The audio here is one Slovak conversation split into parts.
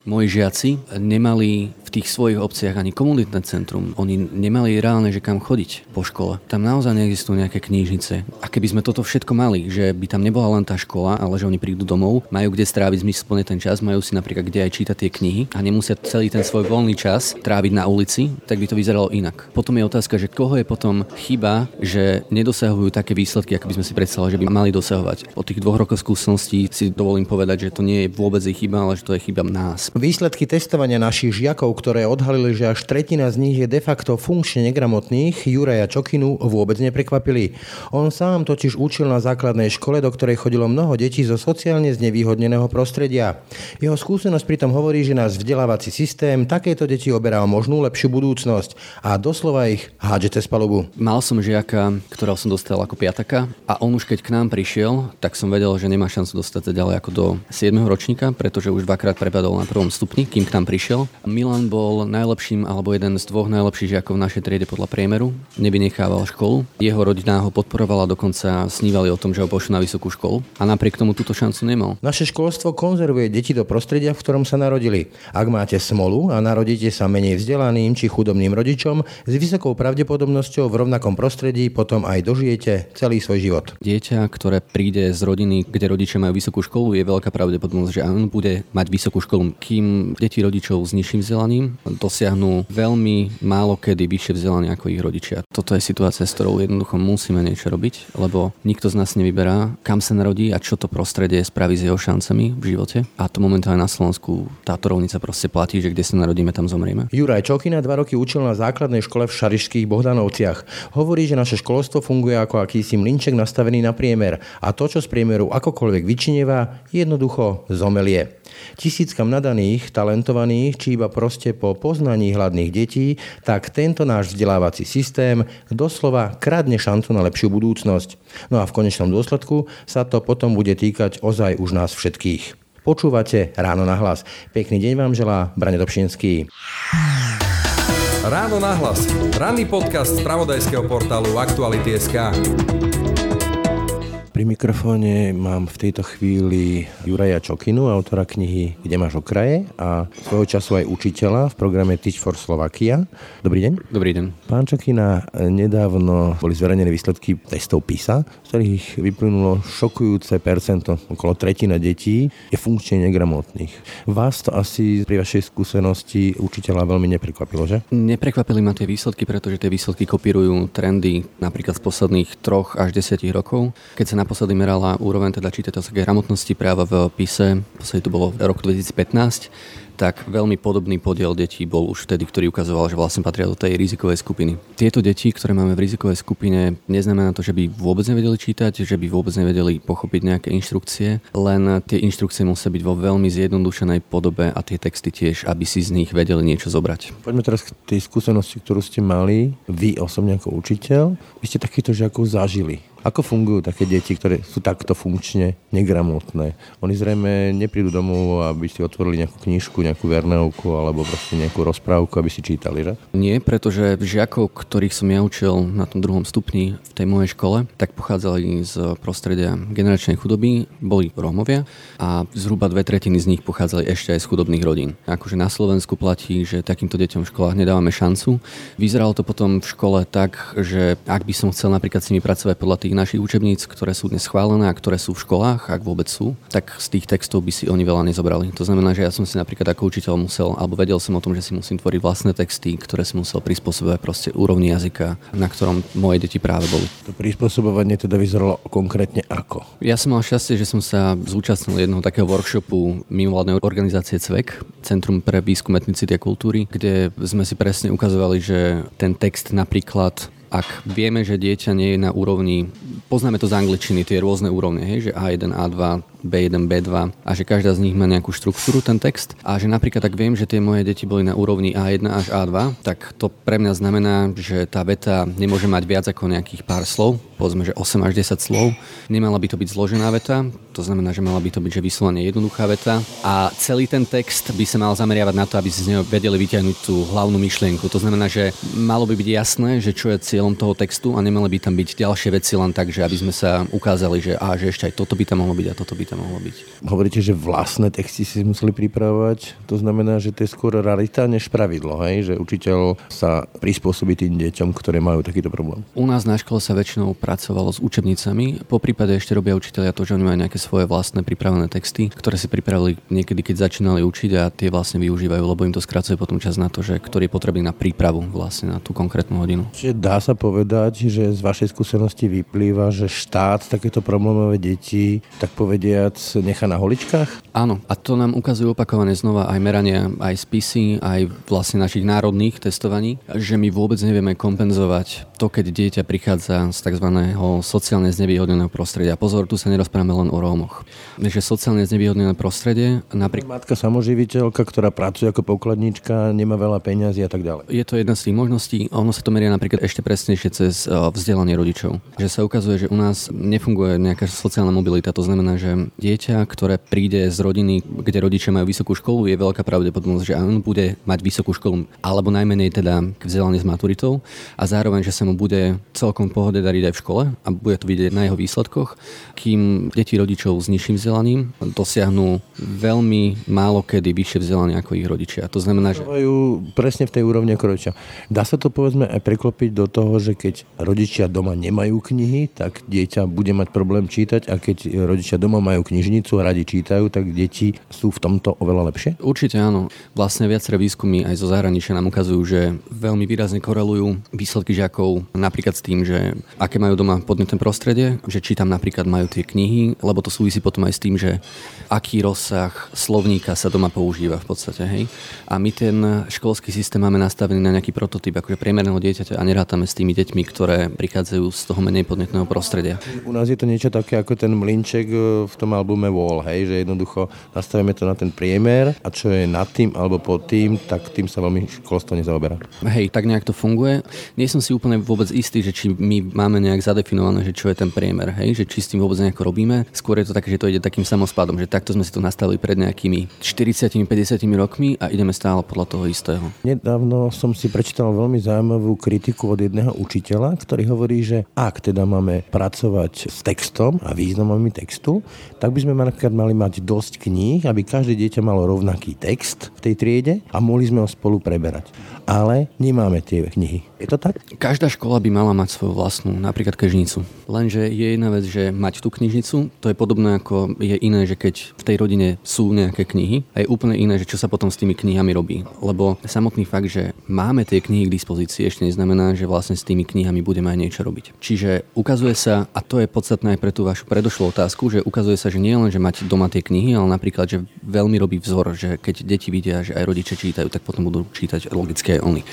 Moji žiaci nemali v tých svojich obciach ani komunitné centrum. Oni nemali reálne, že kam chodiť po škole. Tam naozaj neexistujú nejaké knížnice. A keby sme toto všetko mali, že by tam nebola len tá škola, ale že oni prídu domov, majú kde stráviť zmysluplne ten čas, majú si napríklad kde aj čítať tie knihy a nemusia celý ten svoj voľný čas tráviť na ulici, tak by to vyzeralo inak. Potom je otázka, že koho je potom chyba, že nedosahujú také výsledky, ako by sme si predstavili, že by mali dosahovať. Po tých dvoch rokoch skúseností si dovolím povedať, že to nie je vôbec ich chyba, ale že to je chyba nás. Výsledky testovania našich žiakov, ktoré odhalili, že až tretina z nich je de facto funkčne negramotných, Juraja Čokinu vôbec neprekvapili. On sám totiž učil na základnej škole, do ktorej chodilo mnoho detí zo sociálne znevýhodneného prostredia. Jeho skúsenosť pritom hovorí, že náš vzdelávací systém takéto deti oberá o možnú lepšiu budúcnosť a doslova ich hádže cez palubu. Mal som žiaka, ktorého som dostal ako piataka a on už keď k nám prišiel, tak som vedel, že nemá šancu dostať sa ďalej ako do 7. ročníka, pretože už dvakrát prepadol na prvom stupni, kým k nám prišiel. Milan bol najlepším alebo jeden z dvoch najlepších žiakov v našej triede podľa priemeru. Nevynechával školu. Jeho rodina ho podporovala, dokonca snívali o tom, že ho pošlu na vysokú školu a napriek tomu túto šancu nemal. Naše školstvo konzervuje deti do prostredia, v ktorom sa narodili. Ak máte smolu a narodíte sa menej vzdelaným či chudobným rodičom, s vysokou pravdepodobnosťou v rovnakom prostredí potom aj dožijete celý svoj život. Dieťa, ktoré príde z rodiny, kde rodičia majú vysokú školu, je veľká pravdepodobnosť, že on bude mať vysokú školu, kým deti rodičov s nižším vzdelaním dosiahnu veľmi málo kedy vyššie vzdelanie ako ich rodičia. Toto je situácia, s ktorou jednoducho musíme niečo robiť, lebo nikto z nás nevyberá, kam sa narodí a čo to prostredie spraví s jeho šancami v živote. A to momentálne na Slovensku táto rovnica proste platí, že kde sa narodíme, tam zomrieme. Juraj Čokina dva roky učil na základnej škole v Šarišských Bohdanovciach. Hovorí, že naše školstvo funguje ako akýsi mlinček nastavený na priemer a to, čo z priemeru akokoľvek vyčinieva, jednoducho zomelie. Tisíckam nadaných, talentovaných, či iba proste po poznaní hladných detí, tak tento náš vzdelávací systém doslova kradne šancu na lepšiu budúcnosť. No a v konečnom dôsledku sa to potom bude týkať ozaj už nás všetkých. Počúvate Ráno na hlas. Pekný deň vám želá Brane Dobšinský. Ráno na hlas. Ranný podcast z pravodajského portálu Aktuality.sk. Pri mikrofóne mám v tejto chvíli Juraja Čokinu, autora knihy Kde máš okraje a svojho času aj učiteľa v programe Teach for Slovakia. Dobrý deň. Dobrý deň. Pán Čokina, nedávno boli zverejnené výsledky testov PISA, z ktorých vyplynulo šokujúce percento, okolo tretina detí je funkčne negramotných. Vás to asi pri vašej skúsenosti učiteľa veľmi neprekvapilo, že? Neprekvapili ma tie výsledky, pretože tie výsledky kopírujú trendy napríklad z posledných troch až desiatich rokov. Keď sa naposledy merala úroveň teda čitateľskej gramotnosti práva v PISE, posledy to bolo v roku 2015, tak veľmi podobný podiel detí bol už vtedy, ktorý ukazoval, že vlastne patria do tej rizikovej skupiny. Tieto deti, ktoré máme v rizikovej skupine, neznamená to, že by vôbec nevedeli čítať, že by vôbec nevedeli pochopiť nejaké inštrukcie, len tie inštrukcie musia byť vo veľmi zjednodušenej podobe a tie texty tiež, aby si z nich vedeli niečo zobrať. Poďme teraz k tej skúsenosti, ktorú ste mali, vy osobne ako učiteľ. Vy ste takýchto žiakov zažili. Ako fungujú také deti, ktoré sú takto funkčne negramotné? Oni zrejme neprídu domov, aby si otvorili nejakú knižku, nejakú verneovku alebo proste nejakú rozprávku, aby si čítali, že? Nie, pretože žiakov, ktorých som ja učil na tom druhom stupni v tej mojej škole, tak pochádzali z prostredia generačnej chudoby, boli Rómovia a zhruba dve tretiny z nich pochádzali ešte aj z chudobných rodín. Akože na Slovensku platí, že takýmto deťom v školách nedávame šancu. Vyzeralo to potom v škole tak, že ak by som chcel napríklad s nimi pracovať podľa tých našich učebníc, ktoré sú dnes schválené a ktoré sú v školách, ak vôbec sú, tak z tých textov by si oni veľa nezobrali. To znamená, že ja som si napríklad ako učiteľ musel, alebo vedel som o tom, že si musím tvoriť vlastné texty, ktoré som musel prispôsobovať proste úrovni jazyka, na ktorom moje deti práve boli. To prispôsobovanie teda vyzeralo konkrétne ako? Ja som mal šťastie, že som sa zúčastnil jednoho takého workshopu mimovládnej organizácie CVEK, Centrum pre výskum etnicity a kultúry, kde sme si presne ukazovali, že ten text napríklad ak vieme, že dieťa nie je na úrovni, poznáme to z angličtiny, tie rôzne úrovne, hej, že A1, A2, B1, B2 a že každá z nich má nejakú štruktúru, ten text. A že napríklad tak viem, že tie moje deti boli na úrovni A1 až A2, tak to pre mňa znamená, že tá veta nemôže mať viac ako nejakých pár slov, povedzme, že 8 až 10 slov. Nemala by to byť zložená veta, to znamená, že mala by to byť že vyslovene jednoduchá veta a celý ten text by sa mal zameriavať na to, aby si z neho vedeli vyťahnuť tú hlavnú myšlienku. To znamená, že malo by byť jasné, že čo je cieľom toho textu a nemali by tam byť ďalšie veci len tak, že aby sme sa ukázali, že, á, že ešte aj toto by tam mohlo byť a toto by tam mohlo byť. Hovoríte, že vlastné texty si museli pripravovať, to znamená, že to je skôr rarita než pravidlo, hej? že učiteľ sa prispôsobí tým deťom, ktoré majú takýto problém. U nás na škole sa väčšinou pracovalo s učebnicami, po prípade ešte robia učiteľia to, že oni majú nejaké svoje vlastné pripravené texty, ktoré si pripravili niekedy, keď začínali učiť a tie vlastne využívajú, lebo im to skracuje potom čas na to, že ktorý je potrebný na prípravu vlastne na tú konkrétnu hodinu. Čiže dá sa povedať, že z vašej skúsenosti vyplýva, že štát takéto problémové deti, tak povediac, nechá na holičkách? Áno, a to nám ukazujú opakované znova aj merania, aj spisy, aj vlastne našich národných testovaní, že my vôbec nevieme kompenzovať to, keď dieťa prichádza z tzv. sociálne znevýhodneného prostredia. Pozor, tu sa nerozprávame len o Rómoch. Že sociálne znevýhodnené prostredie, napríklad... Matka samoživiteľka, ktorá pracuje ako pokladnička, nemá veľa peňazí a tak ďalej. Je to jedna z tých možností. Ono sa to meria napríklad ešte presnejšie cez e, vzdelanie rodičov. Že sa ukazuje, že u nás nefunguje nejaká sociálna mobilita. To znamená, že dieťa, ktoré príde z rodiny, kde rodičia majú vysokú školu, je veľká pravdepodobnosť, že on bude mať vysokú školu, alebo najmenej teda vzdelanie s maturitou a zároveň, že sa mu bude celkom pohode dariť aj v škole a bude to vidieť na jeho výsledkoch, kým deti rodičov s nižším vzdelaním dosiahnu veľmi málo kedy vyššie vzdelanie ako ich rodičia. To znamená, že... presne v tej úrovni ako rodičia. Dá sa to povedzme aj preklopiť do toho, že keď rodičia doma nemajú knihy, tak dieťa bude mať problém čítať a keď rodičia doma majú knižnicu a radi čítajú, tak deti sú v tomto oveľa lepšie? Určite áno. Vlastne viaceré výskumy aj zo zahraničia nám ukazujú, že veľmi výrazne korelujú výsledky žiakov napríklad s tým, že aké majú doma podnetné prostredie, že či tam napríklad majú tie knihy, lebo to súvisí potom aj s tým, že aký rozsah slovníka sa doma používa v podstate. Hej? A my ten školský systém máme nastavený na nejaký prototyp akože priemerného dieťaťa a nerátame s tými deťmi, ktoré prichádzajú z toho menej podnetného prostredia. U nás je to niečo také ako ten mlinček e, v tom albume Wall, hej? že jednoducho nastavíme to na ten priemer a čo je nad tým alebo pod tým, tak tým sa veľmi školstvo nezaoberá. Hej, tak nejak to funguje. Nie som si úplne vôbec istý, že či my máme nejak zadefinované, že čo je ten priemer, hej, že či s tým vôbec nejako robíme. Skôr je to také, že to ide takým samospadom, že takto sme si to nastavili pred nejakými 40-50 rokmi a ideme stále podľa toho istého. Nedávno som si prečítal veľmi zaujímavú kritiku od jedného učiteľa, ktorý hovorí, že ak teda máme pracovať s textom a významami textu, tak by sme napríklad mali mať dosť kníh, aby každé dieťa malo rovnaký text v tej triede a mohli sme ho spolu preberať. Ale nemáme tie knihy. Je to tak? Každá škola by mala mať svoju vlastnú, napríklad knižnicu. Lenže je jedna vec, že mať tú knižnicu, to je podobné ako je iné, že keď v tej rodine sú nejaké knihy, a je úplne iné, že čo sa potom s tými knihami robí. Lebo samotný fakt, že máme tie knihy k dispozícii, ešte neznamená, že vlastne s tými knihami budeme aj niečo robiť. Čiže ukazuje sa, a to je podstatné aj pre tú vašu predošlú otázku, že ukazuje sa, že nie len, že mať doma tie knihy, ale napríklad, že veľmi robí vzor, že keď deti vidia, že aj rodiče čítajú, tak potom budú čítať logické oni.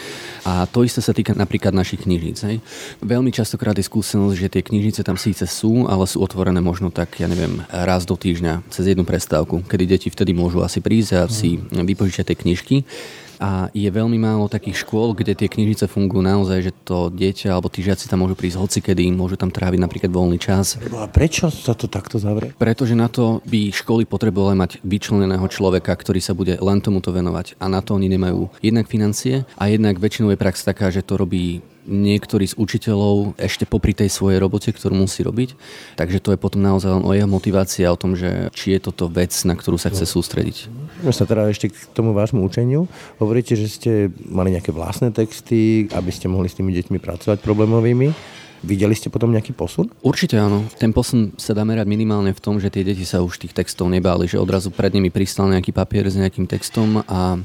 A to isté sa týka napríklad našich knižníc. Hej. Veľmi častokrát je skúsenosť, že tie knižnice tam síce sú, ale sú otvorené možno tak, ja neviem, raz do týždňa, cez jednu prestávku, kedy deti vtedy môžu asi prísť a si vypožičať tie knižky a je veľmi málo takých škôl, kde tie knižnice fungujú naozaj, že to dieťa alebo tí žiaci tam môžu prísť hocikedy, môžu tam tráviť napríklad voľný čas. No a prečo sa to takto zavrie? Pretože na to by školy potrebovali mať vyčleneného človeka, ktorý sa bude len tomuto venovať. A na to oni nemajú jednak financie a jednak väčšinou je prax taká, že to robí niektorý z učiteľov ešte popri tej svojej robote, ktorú musí robiť. Takže to je potom naozaj len o jeho motivácii a o tom, že či je toto vec, na ktorú sa chce sústrediť. Poďme sa teda ešte k tomu vášmu učeniu. Hovoríte, že ste mali nejaké vlastné texty, aby ste mohli s tými deťmi pracovať problémovými. Videli ste potom nejaký posun? Určite áno. Ten posun sa dá merať minimálne v tom, že tie deti sa už tých textov nebáli, že odrazu pred nimi pristal nejaký papier s nejakým textom a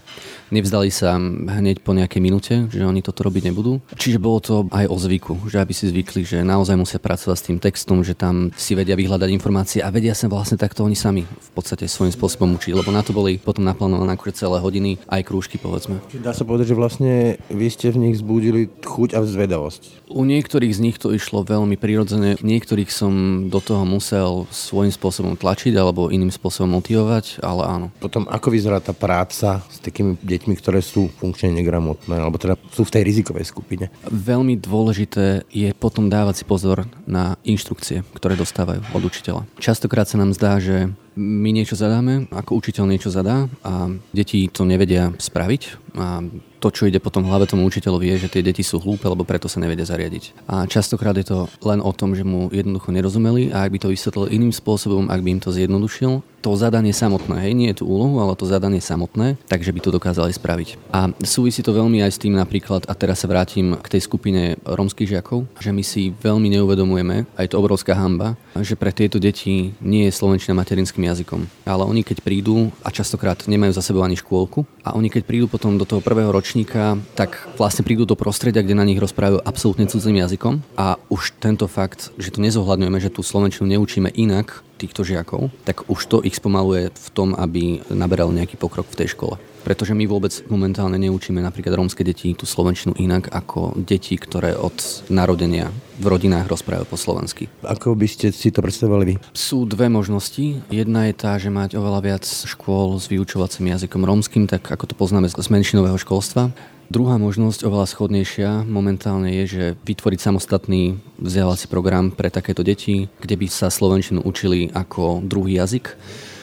nevzdali sa hneď po nejakej minúte, že oni toto robiť nebudú. Čiže bolo to aj o zvyku, že aby si zvykli, že naozaj musia pracovať s tým textom, že tam si vedia vyhľadať informácie a vedia sa vlastne takto oni sami v podstate svojím spôsobom učiť, lebo na to boli potom naplánované akože celé hodiny, aj krúžky povedzme. Dá sa povedať, že vlastne vy ste v nich zbudili chuť a zvedavosť. U niektorých z nich to išlo veľmi prirodzene. Niektorých som do toho musel svojím spôsobom tlačiť alebo iným spôsobom motivovať, ale áno. Potom ako vyzerá tá práca s takými deťmi, ktoré sú funkčne negramotné alebo teda sú v tej rizikovej skupine? Veľmi dôležité je potom dávať si pozor na inštrukcie, ktoré dostávajú od učiteľa. Častokrát sa nám zdá, že my niečo zadáme, ako učiteľ niečo zadá a deti to nevedia spraviť a to, čo ide potom hlave tomu učiteľovi, je, že tie deti sú hlúpe, lebo preto sa nevedia zariadiť. A častokrát je to len o tom, že mu jednoducho nerozumeli a ak by to vysvetlil iným spôsobom, ak by im to zjednodušil, to zadanie samotné, hej, nie je tu úlohu, ale to zadanie samotné, takže by to dokázali spraviť. A súvisí to veľmi aj s tým napríklad, a teraz sa vrátim k tej skupine rómskych žiakov, že my si veľmi neuvedomujeme, a je to obrovská hamba, že pre tieto deti nie je slovenčina materinským jazykom. Ale oni keď prídu, a častokrát nemajú za sebou ani škôlku, a oni keď prídu potom do toho prvého ročníka, tak vlastne prídu do prostredia, kde na nich rozprávajú absolútne cudzým jazykom a už tento fakt, že to nezohľadňujeme, že tú slovenčinu neučíme inak, týchto žiakov, tak už to ich spomaluje v tom, aby naberal nejaký pokrok v tej škole. Pretože my vôbec momentálne neučíme napríklad rómske deti tú slovenčinu inak ako deti, ktoré od narodenia v rodinách rozprávajú po slovensky. Ako by ste si to predstavovali vy? Sú dve možnosti. Jedna je tá, že mať oveľa viac škôl s vyučovacím jazykom rómskym, tak ako to poznáme z menšinového školstva. Druhá možnosť, oveľa schodnejšia momentálne je, že vytvoriť samostatný vzdelávací program pre takéto deti, kde by sa slovenčinu učili ako druhý jazyk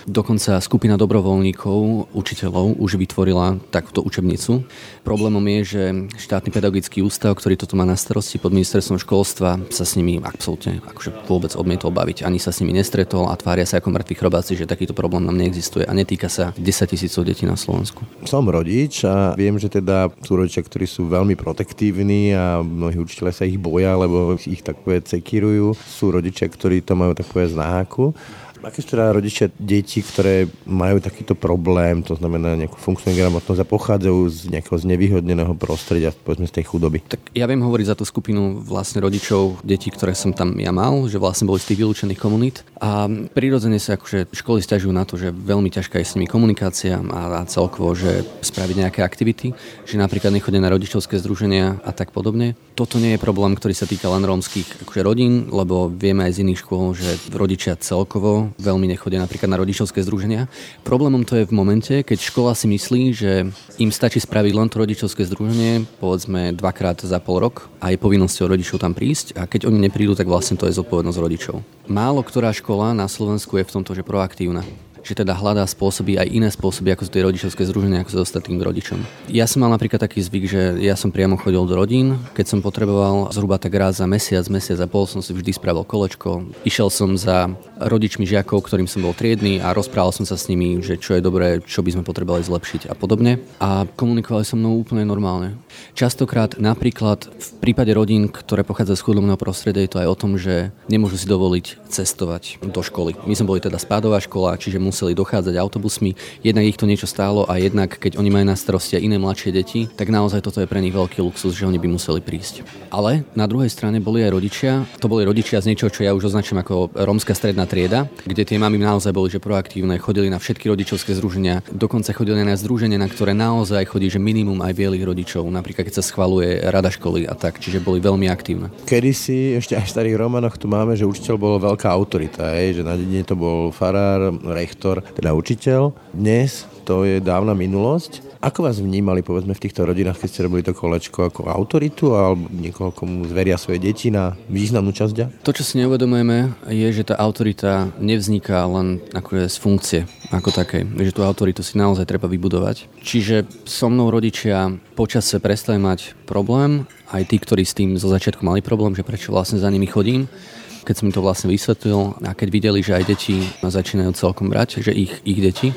Dokonca skupina dobrovoľníkov, učiteľov už vytvorila takúto učebnicu. Problémom je, že štátny pedagogický ústav, ktorý toto má na starosti pod ministerstvom školstva, sa s nimi absolútne akože vôbec odmietol baviť. Ani sa s nimi nestretol a tvária sa ako mŕtvi chrobáci, že takýto problém nám neexistuje a netýka sa 10 tisícov detí na Slovensku. Som rodič a viem, že teda sú rodičia, ktorí sú veľmi protektívni a mnohí učiteľe sa ich boja, lebo ich takové cekirujú. Sú rodičia, ktorí to majú takové znáku. Aké sú teda rodičia detí, ktoré majú takýto problém, to znamená nejakú funkčnú gramotnosť a pochádzajú z nejakého znevýhodneného prostredia, povedzme z tej chudoby? Tak ja viem hovoriť za tú skupinu vlastne rodičov detí, ktoré som tam ja mal, že vlastne boli z tých vylúčených komunít a prirodzene sa akože školy stiažujú na to, že veľmi ťažká je s nimi komunikácia a, a celkovo, že spraviť nejaké aktivity, že napríklad nechodia na rodičovské združenia a tak podobne. Toto nie je problém, ktorý sa týka len rómskych akože rodín, lebo vieme aj z iných škôl, že rodičia celkovo veľmi nechodia napríklad na rodičovské združenia. Problémom to je v momente, keď škola si myslí, že im stačí spraviť len to rodičovské združenie, povedzme dvakrát za pol rok a je povinnosťou rodičov tam prísť a keď oni neprídu, tak vlastne to je zodpovednosť rodičov. Málo ktorá škola na Slovensku je v tomto, že proaktívna že teda hľadá spôsoby, aj iné spôsoby, ako sú tie rodičovské združenia, ako s ostatným rodičom. Ja som mal napríklad taký zvyk, že ja som priamo chodil do rodín, keď som potreboval zhruba tak raz za mesiac, mesiac a pol som si vždy spravil kolečko. Išiel som za rodičmi žiakov, ktorým som bol triedny a rozprával som sa s nimi, že čo je dobré, čo by sme potrebovali zlepšiť a podobne. A komunikovali so mnou úplne normálne. Častokrát napríklad v prípade rodín, ktoré pochádzajú z chudobného prostredia, je to aj o tom, že nemôžu si dovoliť cestovať do školy. My sme boli teda spádová škola, čiže museli dochádzať autobusmi. Jednak ich to niečo stálo a jednak, keď oni majú na starosti aj iné mladšie deti, tak naozaj toto je pre nich veľký luxus, že oni by museli prísť. Ale na druhej strane boli aj rodičia. To boli rodičia z niečoho, čo ja už označím ako rómska stredná trieda, kde tie mamy naozaj boli že proaktívne, chodili na všetky rodičovské združenia, dokonca chodili na združenia, na ktoré naozaj chodí, že minimum aj bielých rodičov, napríklad keď sa schvaluje rada školy a tak, čiže boli veľmi aktívne. Kedy si ešte aj v starých romanoch tu máme, že učiteľ bol veľká autorita, je, že na dedine to bol farár, rektor, teda učiteľ. Dnes to je dávna minulosť. Ako vás vnímali, povedzme, v týchto rodinách, keď ste robili to kolečko ako autoritu alebo niekoho, komu zveria svoje deti na významnú časť dňa? To, čo si neuvedomujeme, je, že tá autorita nevzniká len akože z funkcie ako také, že tú autoritu si naozaj treba vybudovať. Čiže so mnou rodičia počase prestali mať problém, aj tí, ktorí s tým zo začiatku mali problém, že prečo vlastne za nimi chodím keď som im to vlastne vysvetlil a keď videli, že aj deti začínajú celkom brať, že ich, ich deti,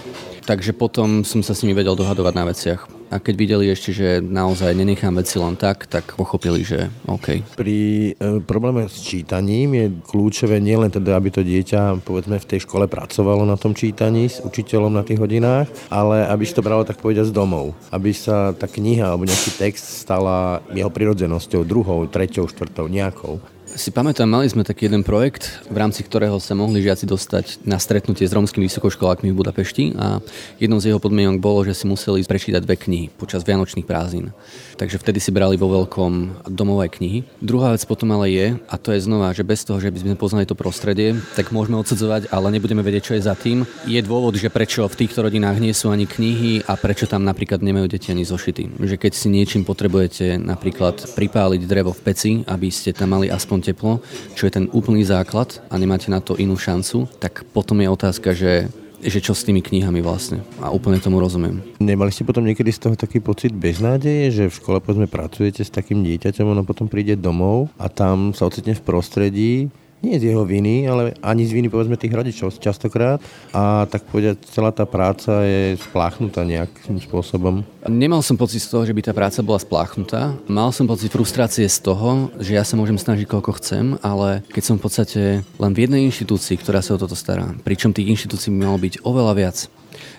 takže potom som sa s nimi vedel dohadovať na veciach. A keď videli ešte, že naozaj nenechám veci len tak, tak pochopili, že OK. Pri e, probléme s čítaním je kľúčové nielen teda, aby to dieťa povedzme v tej škole pracovalo na tom čítaní s učiteľom na tých hodinách, ale aby si to bralo tak povedať z domov. Aby sa tá kniha alebo nejaký text stala jeho prirodzenosťou, druhou, treťou, štvrtou, nejakou si pamätám, mali sme taký jeden projekt, v rámci ktorého sa mohli žiaci dostať na stretnutie s romskými vysokoškolákmi v Budapešti a jednou z jeho podmienok bolo, že si museli prečítať dve knihy počas Vianočných prázdnin. Takže vtedy si brali vo veľkom domové knihy. Druhá vec potom ale je, a to je znova, že bez toho, že by sme poznali to prostredie, tak môžeme odsudzovať, ale nebudeme vedieť, čo je za tým. Je dôvod, že prečo v týchto rodinách nie sú ani knihy a prečo tam napríklad nemajú deti ani zošity. Že keď si niečím potrebujete napríklad pripáliť drevo v peci, aby ste tam mali aspoň teplo, čo je ten úplný základ a nemáte na to inú šancu, tak potom je otázka, že že čo s tými knihami vlastne. A úplne tomu rozumiem. Nemali ste potom niekedy z toho taký pocit beznádeje, že v škole povedzme pracujete s takým dieťaťom, ono potom príde domov a tam sa ocitne v prostredí, nie z jeho viny, ale ani z viny povedzme tých rodičov častokrát a tak povedať celá tá práca je spláchnutá nejakým spôsobom. Nemal som pocit z toho, že by tá práca bola spláchnutá. Mal som pocit frustrácie z toho, že ja sa môžem snažiť koľko chcem, ale keď som v podstate len v jednej inštitúcii, ktorá sa o toto stará, pričom tých inštitúcií by malo byť oveľa viac,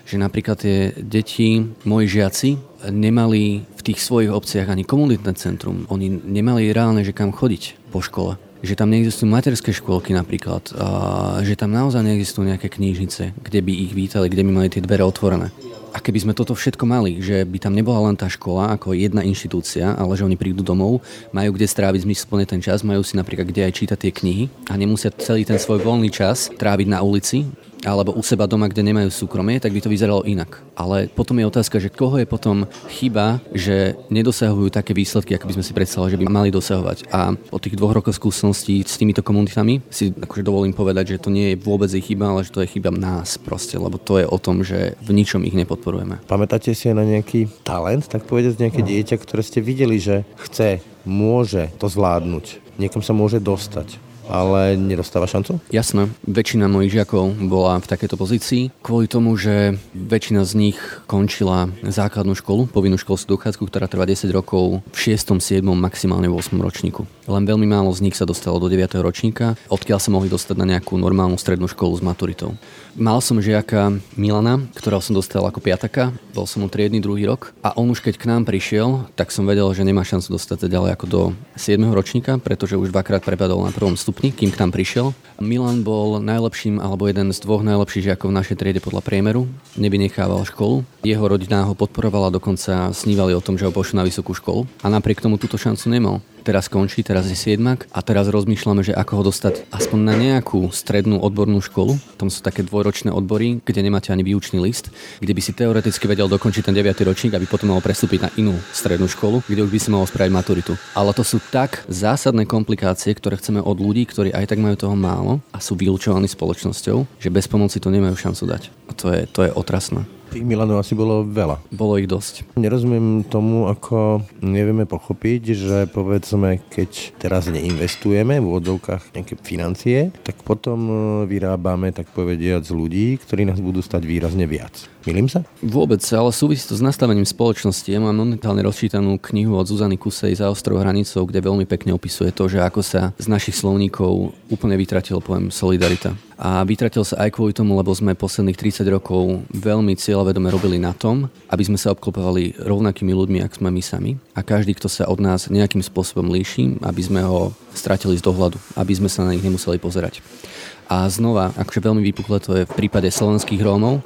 že napríklad tie deti, moji žiaci, nemali v tých svojich obciach ani komunitné centrum. Oni nemali reálne, že kam chodiť po škole že tam neexistujú materské škôlky napríklad, a že tam naozaj neexistujú nejaké knížnice, kde by ich vítali, kde by mali tie dvere otvorené. A keby sme toto všetko mali, že by tam nebola len tá škola ako jedna inštitúcia, ale že oni prídu domov, majú kde stráviť zmysluplne ten čas, majú si napríklad kde aj čítať tie knihy a nemusia celý ten svoj voľný čas tráviť na ulici, alebo u seba doma, kde nemajú súkromie, tak by to vyzeralo inak. Ale potom je otázka, že koho je potom chyba, že nedosahujú také výsledky, ako by sme si predstavili, že by mali dosahovať. A po tých dvoch rokoch skúseností s týmito komunitami si akože dovolím povedať, že to nie je vôbec ich chyba, ale že to je chyba nás proste, lebo to je o tom, že v ničom ich nepodporujeme. Pamätáte si na nejaký talent, tak povedať nejaké no. dieťa, ktoré ste videli, že chce, môže to zvládnuť, niekam sa môže dostať ale nedostáva šancu? Jasné. Väčšina mojich žiakov bola v takejto pozícii kvôli tomu, že väčšina z nich končila základnú školu, povinnú školskú dochádzku, ktorá trvá 10 rokov v 6., 7., maximálne v 8. ročníku. Len veľmi málo z nich sa dostalo do 9. ročníka, odkiaľ sa mohli dostať na nejakú normálnu strednú školu s maturitou. Mal som žiaka Milana, ktorého som dostal ako piataka, bol som mu triedny druhý rok a on už keď k nám prišiel, tak som vedel, že nemá šancu dostať sa ďalej ako do 7. ročníka, pretože už dvakrát prepadol na prvom stupni, kým k nám prišiel. Milan bol najlepším alebo jeden z dvoch najlepších žiakov v našej triede podľa priemeru, nevynechával školu. Jeho rodina ho podporovala, dokonca snívali o tom, že ho pošlu na vysokú školu a napriek tomu túto šancu nemal teraz končí, teraz je siedmak a teraz rozmýšľame, že ako ho dostať aspoň na nejakú strednú odbornú školu. Tam sú také dvojročné odbory, kde nemáte ani výučný list, kde by si teoreticky vedel dokončiť ten 9. ročník, aby potom mohol prestúpiť na inú strednú školu, kde už by si mohol spraviť maturitu. Ale to sú tak zásadné komplikácie, ktoré chceme od ľudí, ktorí aj tak majú toho málo a sú vylúčovaní spoločnosťou, že bez pomoci to nemajú šancu dať. A to je, to je otrasné. Tých Milanov asi bolo veľa. Bolo ich dosť. Nerozumiem tomu, ako nevieme pochopiť, že povedzme, keď teraz neinvestujeme v úvodzovkách nejaké financie, tak potom e, vyrábame, tak povediať, z ľudí, ktorí nás budú stať výrazne viac. Milím sa? Vôbec, ale súvisí to s nastavením spoločnosti. Ja mám momentálne rozčítanú knihu od Zuzany Kusej za ostrou hranicou, kde veľmi pekne opisuje to, že ako sa z našich slovníkov úplne vytratil pojem solidarita. A vytratil sa aj kvôli tomu, lebo sme posledných 30 rokov veľmi cieľavedome robili na tom, aby sme sa obklopovali rovnakými ľuďmi, ako sme my sami. A každý, kto sa od nás nejakým spôsobom líši, aby sme ho stratili z dohľadu, aby sme sa na nich nemuseli pozerať. A znova, akože veľmi vypukle to je v prípade slovenských Rómov,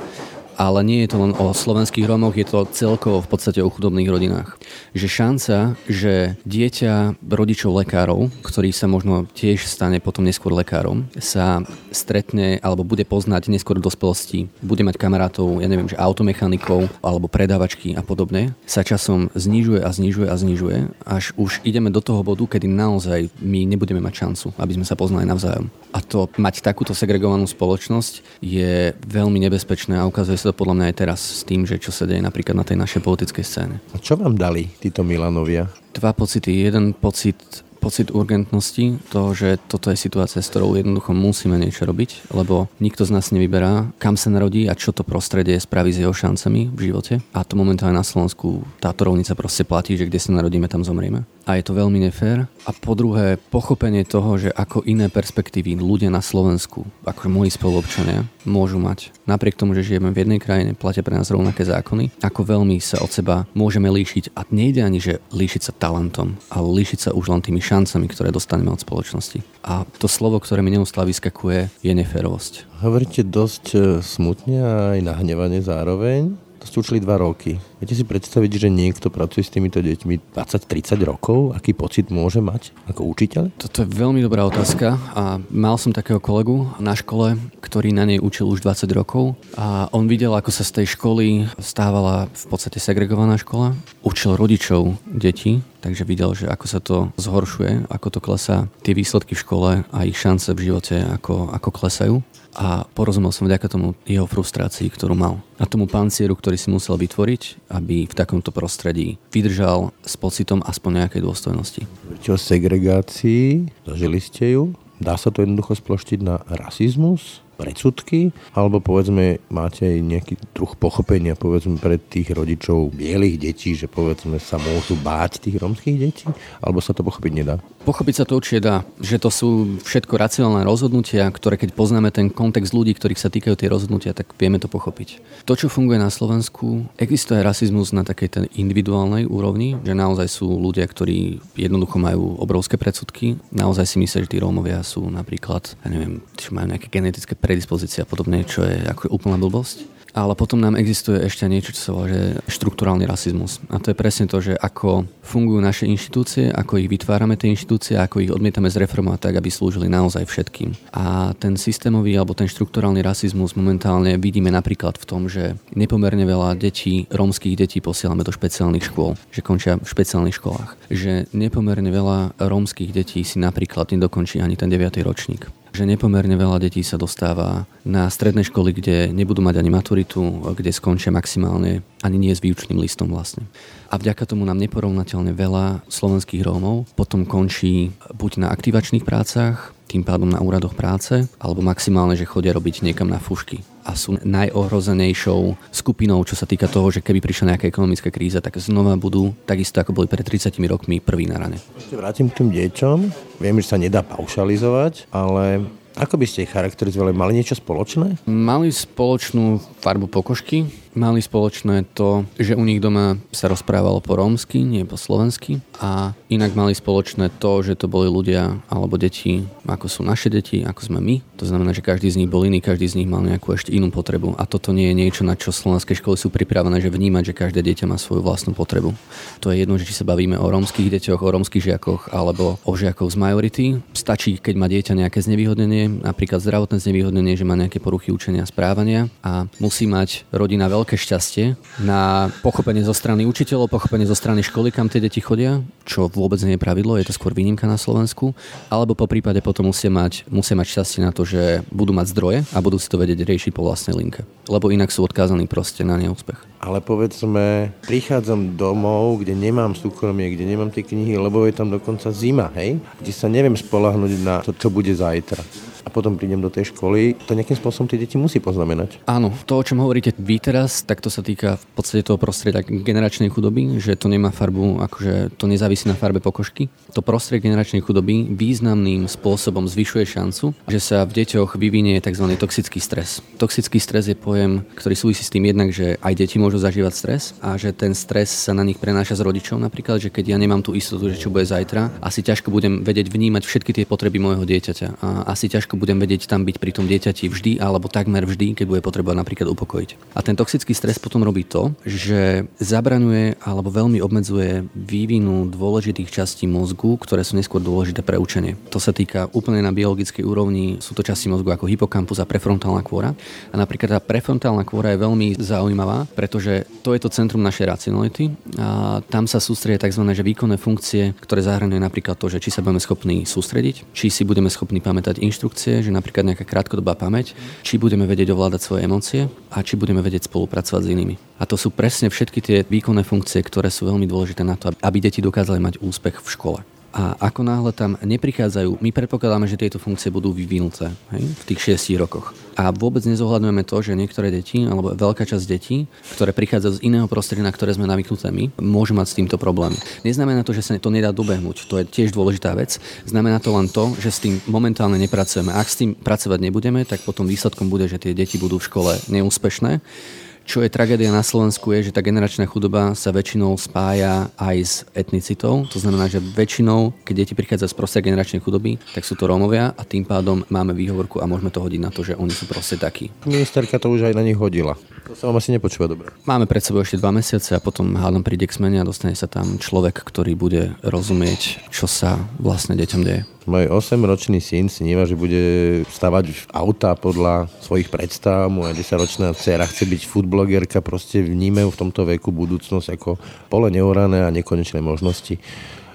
ale nie je to len o slovenských Rómoch, je to celkovo v podstate o chudobných rodinách. Že šanca, že dieťa rodičov lekárov, ktorý sa možno tiež stane potom neskôr lekárom, sa stretne alebo bude poznať neskôr v dospelosti, bude mať kamarátov, ja neviem, že automechanikov alebo predávačky a podobne, sa časom znižuje a znižuje a znižuje, až už ideme do toho bodu, kedy naozaj my nebudeme mať šancu, aby sme sa poznali navzájom. A to mať takúto segregovanú spoločnosť je veľmi nebezpečné a ukazuje sa podľa mňa aj teraz s tým, že čo sa deje napríklad na tej našej politickej scéne. A čo vám dali títo Milanovia? Dva pocity. Jeden pocit pocit urgentnosti, toho, že toto je situácia, s ktorou jednoducho musíme niečo robiť, lebo nikto z nás nevyberá, kam sa narodí a čo to prostredie spraví s jeho šancami v živote. A to momentálne na Slovensku táto rovnica proste platí, že kde sa narodíme, tam zomrieme. A je to veľmi nefér. A po druhé, pochopenie toho, že ako iné perspektívy ľudia na Slovensku, ako moji spoluobčania, môžu mať. Napriek tomu, že žijeme v jednej krajine, platia pre nás rovnaké zákony, ako veľmi sa od seba môžeme líšiť. A nejde ani, že líšiť sa talentom, ale líšiť sa už len tými šancami, ktoré dostaneme od spoločnosti. A to slovo, ktoré mi neustále vyskakuje, je neférovosť. Hovoríte dosť e, smutne a aj nahnevane zároveň. Učili dva roky. Viete si predstaviť, že niekto pracuje s týmito deťmi 20-30 rokov? Aký pocit môže mať ako učiteľ? Toto je veľmi dobrá otázka a mal som takého kolegu na škole, ktorý na nej učil už 20 rokov a on videl, ako sa z tej školy stávala v podstate segregovaná škola. Učil rodičov detí, takže videl, že ako sa to zhoršuje, ako to klesá, tie výsledky v škole a ich šance v živote, ako, ako klesajú. A porozumel som vďaka tomu jeho frustrácii, ktorú mal. A tomu pancieru, ktorý si musel vytvoriť, aby v takomto prostredí vydržal s pocitom aspoň nejakej dôstojnosti. O segregácii, zažili ste ju? Dá sa to jednoducho sploštiť na rasizmus? Predsudky, alebo povedzme máte aj nejaký druh pochopenia povedzme pre tých rodičov bielých detí, že povedzme sa môžu báť tých romských detí, alebo sa to pochopiť nedá? Pochopiť sa to určite dá, že to sú všetko racionálne rozhodnutia, ktoré keď poznáme ten kontext ľudí, ktorých sa týkajú tie rozhodnutia, tak vieme to pochopiť. To, čo funguje na Slovensku, existuje rasizmus na takej tej individuálnej úrovni, že naozaj sú ľudia, ktorí jednoducho majú obrovské predsudky, naozaj si myslia, že tí Rómovia sú napríklad, ja neviem, že majú nejaké genetické predispozícia a podobne, čo je ako úplná blbosť. Ale potom nám existuje ešte niečo, čo sa volá že štruktúrálny rasizmus. A to je presne to, že ako fungujú naše inštitúcie, ako ich vytvárame tie inštitúcie, ako ich odmietame zreformovať tak, aby slúžili naozaj všetkým. A ten systémový alebo ten štruktúrálny rasizmus momentálne vidíme napríklad v tom, že nepomerne veľa detí, rómskych detí posielame do špeciálnych škôl, že končia v špeciálnych školách. Že nepomerne veľa rómskych detí si napríklad nedokončí ani ten 9. ročník že nepomerne veľa detí sa dostáva na stredné školy, kde nebudú mať ani maturitu, kde skončia maximálne ani nie s výučným listom vlastne. A vďaka tomu nám neporovnateľne veľa slovenských Rómov potom končí buď na aktivačných prácach, tým pádom na úradoch práce, alebo maximálne, že chodia robiť niekam na fušky a sú najohrozenejšou skupinou, čo sa týka toho, že keby prišla nejaká ekonomická kríza, tak znova budú takisto ako boli pred 30 rokmi prví na rane. Ešte vrátim k tým deťom. Viem, že sa nedá paušalizovať, ale ako by ste ich charakterizovali? Mali niečo spoločné? Mali spoločnú farbu pokožky, mali spoločné to, že u nich doma sa rozprávalo po rómsky, nie po slovensky a inak mali spoločné to, že to boli ľudia alebo deti, ako sú naše deti, ako sme my. To znamená, že každý z nich bol iný, každý z nich mal nejakú ešte inú potrebu a toto nie je niečo, na čo slovenské školy sú pripravené, že vnímať, že každé dieťa má svoju vlastnú potrebu. To je jedno, že či sa bavíme o rómskych deťoch, o rómskych žiakoch alebo o žiakoch z majority. Stačí, keď má dieťa nejaké znevýhodnenie, napríklad zdravotné znevýhodnenie, že má nejaké poruchy učenia správania a musí mať rodina veľké veľké šťastie na pochopenie zo strany učiteľov, pochopenie zo strany školy, kam tie deti chodia, čo vôbec nie je pravidlo, je to skôr výnimka na Slovensku, alebo po prípade potom musia mať, musia mať šťastie na to, že budú mať zdroje a budú si to vedieť riešiť po vlastnej linke, lebo inak sú odkázaní proste na neúspech. Ale povedzme, prichádzam domov, kde nemám súkromie, kde nemám tie knihy, lebo je tam dokonca zima, hej? Kde sa neviem spolahnuť na to, čo bude zajtra a potom prídem do tej školy, to nejakým spôsobom tie deti musí poznamenať. Áno, to, o čom hovoríte vy teraz, tak to sa týka v podstate toho prostredia generačnej chudoby, že to nemá farbu, akože to nezávisí na farbe pokožky. To prostredie generačnej chudoby významným spôsobom zvyšuje šancu, že sa v deťoch vyvinie tzv. toxický stres. Toxický stres je pojem, ktorý súvisí s tým jednak, že aj deti môžu zažívať stres a že ten stres sa na nich prenáša z rodičov napríklad, že keď ja nemám tú istotu, že čo bude zajtra, asi ťažko budem vedieť vnímať všetky tie potreby môjho dieťaťa a asi ťažko budem vedieť tam byť pri tom dieťati vždy alebo takmer vždy, keď bude potreba napríklad upokojiť. A ten toxický stres potom robí to, že zabraňuje alebo veľmi obmedzuje vývinu dôležitých častí mozgu, ktoré sú neskôr dôležité pre učenie. To sa týka úplne na biologickej úrovni, sú to časti mozgu ako hypokampus a prefrontálna kôra. A napríklad tá prefrontálna kôra je veľmi zaujímavá, pretože to je to centrum našej racionality a tam sa sústredia tzv. Že výkonné funkcie, ktoré zahrňujú napríklad to, že či sa budeme schopní sústrediť, či si budeme schopní pamätať inštrukcie, emócie, že napríklad nejaká krátkodobá pamäť, či budeme vedieť ovládať svoje emócie a či budeme vedieť spolupracovať s inými. A to sú presne všetky tie výkonné funkcie, ktoré sú veľmi dôležité na to, aby deti dokázali mať úspech v škole. A ako náhle tam neprichádzajú, my predpokladáme, že tieto funkcie budú vyvinuté hej, v tých 6 rokoch. A vôbec nezohľadňujeme to, že niektoré deti, alebo veľká časť detí, ktoré prichádzajú z iného prostredia, na ktoré sme navyknuté my, môžu mať s týmto problém. Neznamená to, že sa to nedá dobehnúť. To je tiež dôležitá vec. Znamená to len to, že s tým momentálne nepracujeme. Ak s tým pracovať nebudeme, tak potom výsledkom bude, že tie deti budú v škole neúspešné čo je tragédia na Slovensku je, že tá generačná chudoba sa väčšinou spája aj s etnicitou. To znamená, že väčšinou, keď deti prichádzajú z prostredia generačnej chudoby, tak sú to Rómovia a tým pádom máme výhovorku a môžeme to hodiť na to, že oni sú proste takí. Ministerka to už aj na nich hodila. To sa vám asi nepočúva dobre. Máme pred sebou ešte dva mesiace a potom hádam príde k zmene a dostane sa tam človek, ktorý bude rozumieť, čo sa vlastne deťom deje. Môj 8-ročný syn sníva, že bude stavať auta podľa svojich predstav. Moja 10-ročná dcera chce byť foodblogerka. Proste vnímajú v tomto veku budúcnosť ako pole neorané a nekonečné možnosti.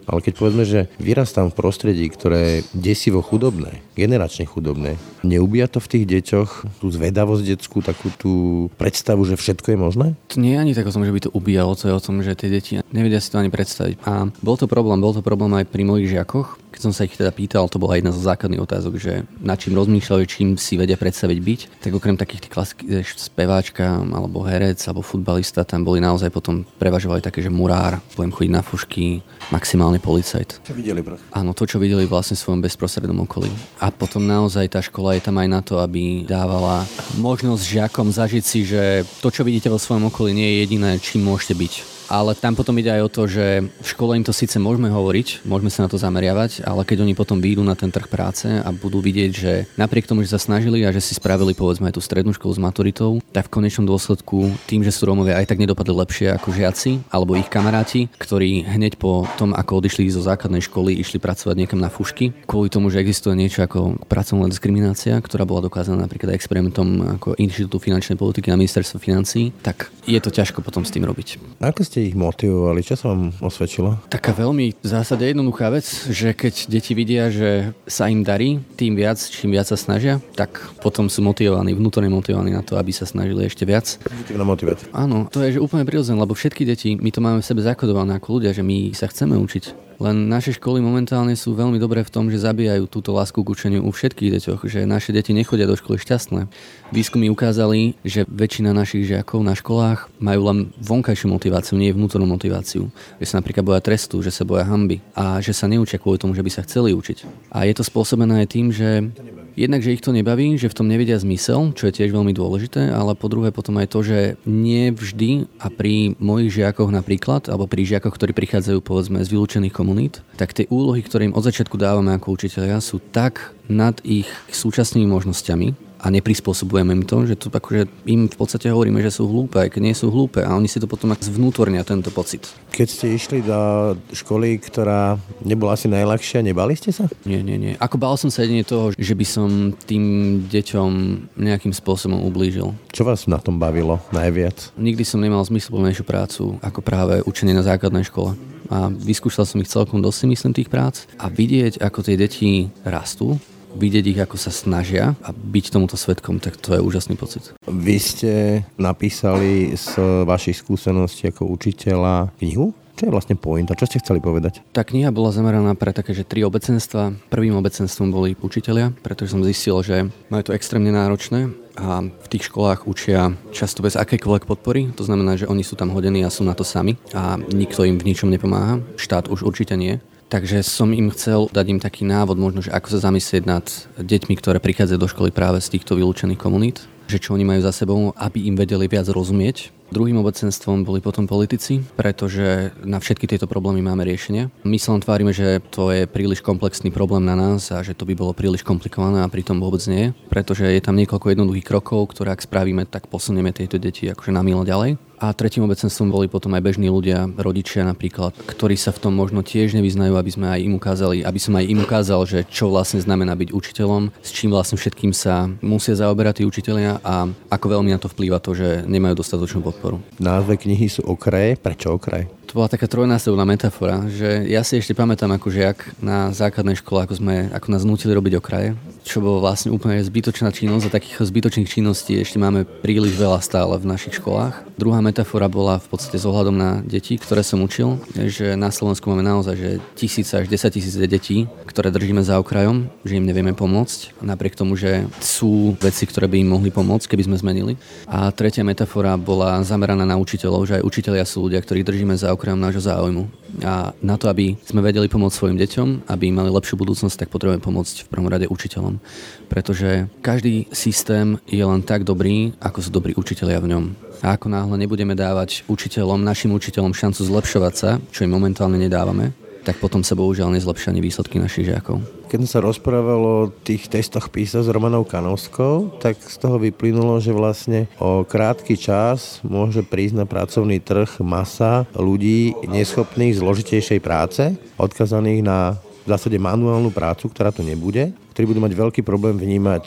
Ale keď povedzme, že vyrastám v prostredí, ktoré je desivo chudobné, generačne chudobné, neubíja to v tých deťoch tú zvedavosť detskú, takú tú predstavu, že všetko je možné? To nie je ani tak o že by to ubíjalo, to je o tom, že tie deti nevedia si to ani predstaviť. A bol to problém, bol to problém aj pri mojich žiakoch, keď som sa ich teda pýtal, to bola jedna zo základných otázok, že na čím rozmýšľajú, čím si vedia predstaviť byť, tak okrem takých tých klasických speváčka alebo herec alebo futbalista, tam boli naozaj potom prevažovali také, že murár, budem chodiť na fušky, maximálne policajt. Čo videli proste? Áno, to, čo videli vlastne v svojom bezprostrednom okolí. A potom naozaj tá škola je tam aj na to, aby dávala možnosť žiakom zažiť si, že to, čo vidíte vo svojom okolí, nie je jediné, čím môžete byť ale tam potom ide aj o to, že v škole im to síce môžeme hovoriť, môžeme sa na to zameriavať, ale keď oni potom výjdu na ten trh práce a budú vidieť, že napriek tomu, že sa snažili a že si spravili povedzme aj tú strednú školu s maturitou, tak v konečnom dôsledku tým, že sú Rómovia aj tak nedopadli lepšie ako žiaci alebo ich kamaráti, ktorí hneď po tom, ako odišli zo základnej školy, išli pracovať niekam na fušky, kvôli tomu, že existuje niečo ako pracovná diskriminácia, ktorá bola dokázaná napríklad experimentom ako Inštitútu finančnej politiky na ministerstvo financí, tak je to ťažko potom s tým robiť. Ako ste ich motivovali? Čo sa vám osvedčilo? Taká veľmi v zásade jednoduchá vec, že keď deti vidia, že sa im darí, tým viac, čím viac sa snažia, tak potom sú motivovaní, vnútorne motivovaní na to, aby sa snažili ešte viac. Pozitívna motivácia. Áno, to je že úplne prirodzené, lebo všetky deti, my to máme v sebe zakodované ako ľudia, že my sa chceme učiť. Len naše školy momentálne sú veľmi dobré v tom, že zabíjajú túto lásku k učeniu u všetkých deťoch, že naše deti nechodia do školy šťastné. Výskumy ukázali, že väčšina našich žiakov na školách majú len vonkajšiu motiváciu, nie vnútornú motiváciu. Že sa napríklad boja trestu, že sa boja hamby a že sa neučia kvôli tomu, že by sa chceli učiť. A je to spôsobené aj tým, že Jednak, že ich to nebaví, že v tom nevidia zmysel, čo je tiež veľmi dôležité, ale po druhé potom aj to, že nie vždy a pri mojich žiakoch napríklad, alebo pri žiakoch, ktorí prichádzajú povedzme z vylúčených komunít, tak tie úlohy, ktoré im od začiatku dávame ako učiteľia, sú tak nad ich súčasnými možnosťami, a neprispôsobujeme im to, že to akože im v podstate hovoríme, že sú hlúpe, aj keď nie sú hlúpe a oni si to potom zvnútornia tento pocit. Keď ste išli do školy, ktorá nebola asi najľahšia, nebali ste sa? Nie, nie, nie. Ako bál som sa jedine toho, že by som tým deťom nejakým spôsobom ublížil. Čo vás na tom bavilo najviac? Nikdy som nemal zmysluplnejšiu prácu ako práve učenie na základnej škole a vyskúšal som ich celkom dosť, myslím, tých prác a vidieť, ako tie deti rastú vidieť ich, ako sa snažia a byť tomuto svetkom, tak to je úžasný pocit. Vy ste napísali z vašich skúseností ako učiteľa knihu? Čo je vlastne a Čo ste chceli povedať? Tá kniha bola zameraná pre také, že tri obecenstva. Prvým obecenstvom boli učitelia, pretože som zistil, že majú to extrémne náročné a v tých školách učia často bez akejkoľvek podpory. To znamená, že oni sú tam hodení a sú na to sami a nikto im v ničom nepomáha. Štát už určite nie. Takže som im chcel dať im taký návod, možno, že ako sa zamyslieť nad deťmi, ktoré prichádzajú do školy práve z týchto vylúčených komunít, že čo oni majú za sebou, aby im vedeli viac rozumieť. Druhým obecenstvom boli potom politici, pretože na všetky tieto problémy máme riešenie. My sa len tvárime, že to je príliš komplexný problém na nás a že to by bolo príliš komplikované a pritom vôbec nie, pretože je tam niekoľko jednoduchých krokov, ktoré ak spravíme, tak posunieme tieto deti akože na milo ďalej. A tretím obecenstvom boli potom aj bežní ľudia, rodičia napríklad, ktorí sa v tom možno tiež nevyznajú, aby sme aj im ukázali, aby som aj im ukázal, že čo vlastne znamená byť učiteľom, s čím vlastne všetkým sa musia zaoberať tí učiteľia a ako veľmi na to vplýva to, že nemajú dostatočnú podporu. Názve knihy sú okraje. Prečo okraje? To bola taká trojnásobná metafora, že ja si ešte pamätám ako žiak na základnej škole, ako, sme, ako nás nutili robiť okraje čo bolo vlastne úplne zbytočná činnosť a takých zbytočných činností ešte máme príliš veľa stále v našich školách. Druhá metafora bola v podstate s ohľadom na deti, ktoré som učil, že na Slovensku máme naozaj že tisíc až 10 tisíc detí, ktoré držíme za okrajom, že im nevieme pomôcť, napriek tomu, že sú veci, ktoré by im mohli pomôcť, keby sme zmenili. A tretia metafora bola zameraná na učiteľov, že aj učiteľia sú ľudia, ktorí držíme za okrajom nášho záujmu. A na to, aby sme vedeli pomôcť svojim deťom, aby mali lepšiu budúcnosť, tak potrebujeme pomôcť v prvom rade učiteľom. Pretože každý systém je len tak dobrý, ako sú dobrí učiteľia v ňom. A ako náhle nebudeme dávať učiteľom, našim učiteľom šancu zlepšovať sa, čo im momentálne nedávame, tak potom sa bohužiaľ nezlepšia ani výsledky našich žiakov. Keď sa rozprávalo o tých testoch PISA s Romanou Kanovskou, tak z toho vyplynulo, že vlastne o krátky čas môže prísť na pracovný trh masa ľudí neschopných zložitejšej práce, odkazaných na v zásade manuálnu prácu, ktorá to nebude ktorí budú mať veľký problém vnímať,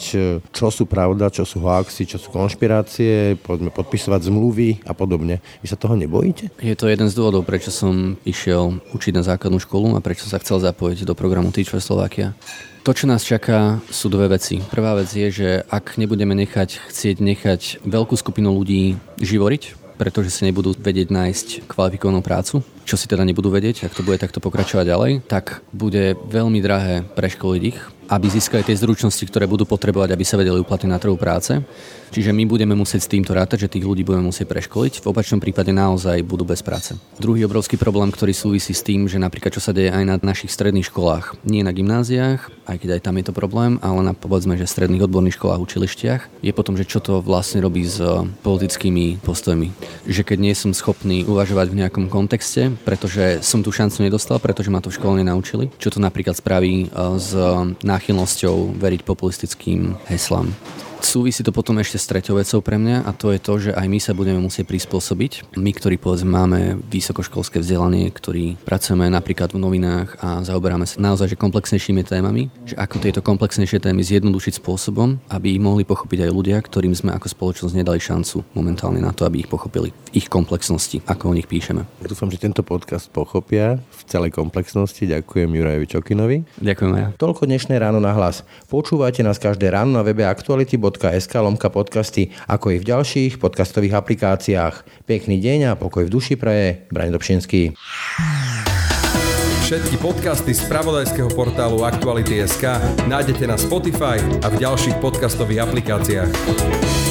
čo sú pravda, čo sú hoaxy, čo sú konšpirácie, poďme podpisovať zmluvy a podobne. Vy sa toho nebojíte? Je to jeden z dôvodov, prečo som išiel učiť na základnú školu a prečo sa chcel zapojiť do programu Teach for Slovakia. To, čo nás čaká, sú dve veci. Prvá vec je, že ak nebudeme nechať, chcieť nechať veľkú skupinu ľudí živoriť, pretože si nebudú vedieť nájsť kvalifikovanú prácu, čo si teda nebudú vedieť, ak to bude takto pokračovať ďalej, tak bude veľmi drahé preškoliť ich aby získali tie zručnosti, ktoré budú potrebovať, aby sa vedeli uplatniť na trhu práce. Čiže my budeme musieť s týmto rátať, že tých ľudí budeme musieť preškoliť. V opačnom prípade naozaj budú bez práce. Druhý obrovský problém, ktorý súvisí s tým, že napríklad čo sa deje aj na našich stredných školách, nie na gymnáziách, aj keď aj tam je to problém, ale na povedzme, že stredných odborných školách, učilištiach, je potom, že čo to vlastne robí s eh, politickými postojmi. Že keď nie som schopný uvažovať v nejakom kontexte, pretože som tú šancu nedostal, pretože ma to v škole nenaučili, čo to napríklad spraví eh, s náchylnosťou veriť populistickým heslám. Súvisí to potom ešte s treťou vecou pre mňa a to je to, že aj my sa budeme musieť prispôsobiť. My, ktorí povedzme máme vysokoškolské vzdelanie, ktorí pracujeme napríklad v novinách a zaoberáme sa naozaj že komplexnejšími témami, že ako tieto komplexnejšie témy zjednodušiť spôsobom, aby ich mohli pochopiť aj ľudia, ktorým sme ako spoločnosť nedali šancu momentálne na to, aby ich pochopili v ich komplexnosti, ako o nich píšeme. Dúfam, že tento podcast pochopia v celej komplexnosti. Ďakujem Jurajovi Čokinovi. Ďakujem aj. Toľko dnešné ráno na hlas. Počúvajte nás každé ráno na webe aktuality www.podcast.sk lomka podcasty, ako i v ďalších podcastových aplikáciách. Pekný deň a pokoj v duši praje. Braň Dobšinský. Všetky podcasty z pravodajského portálu Aktuality.sk nájdete na Spotify a v ďalších podcastových aplikáciách.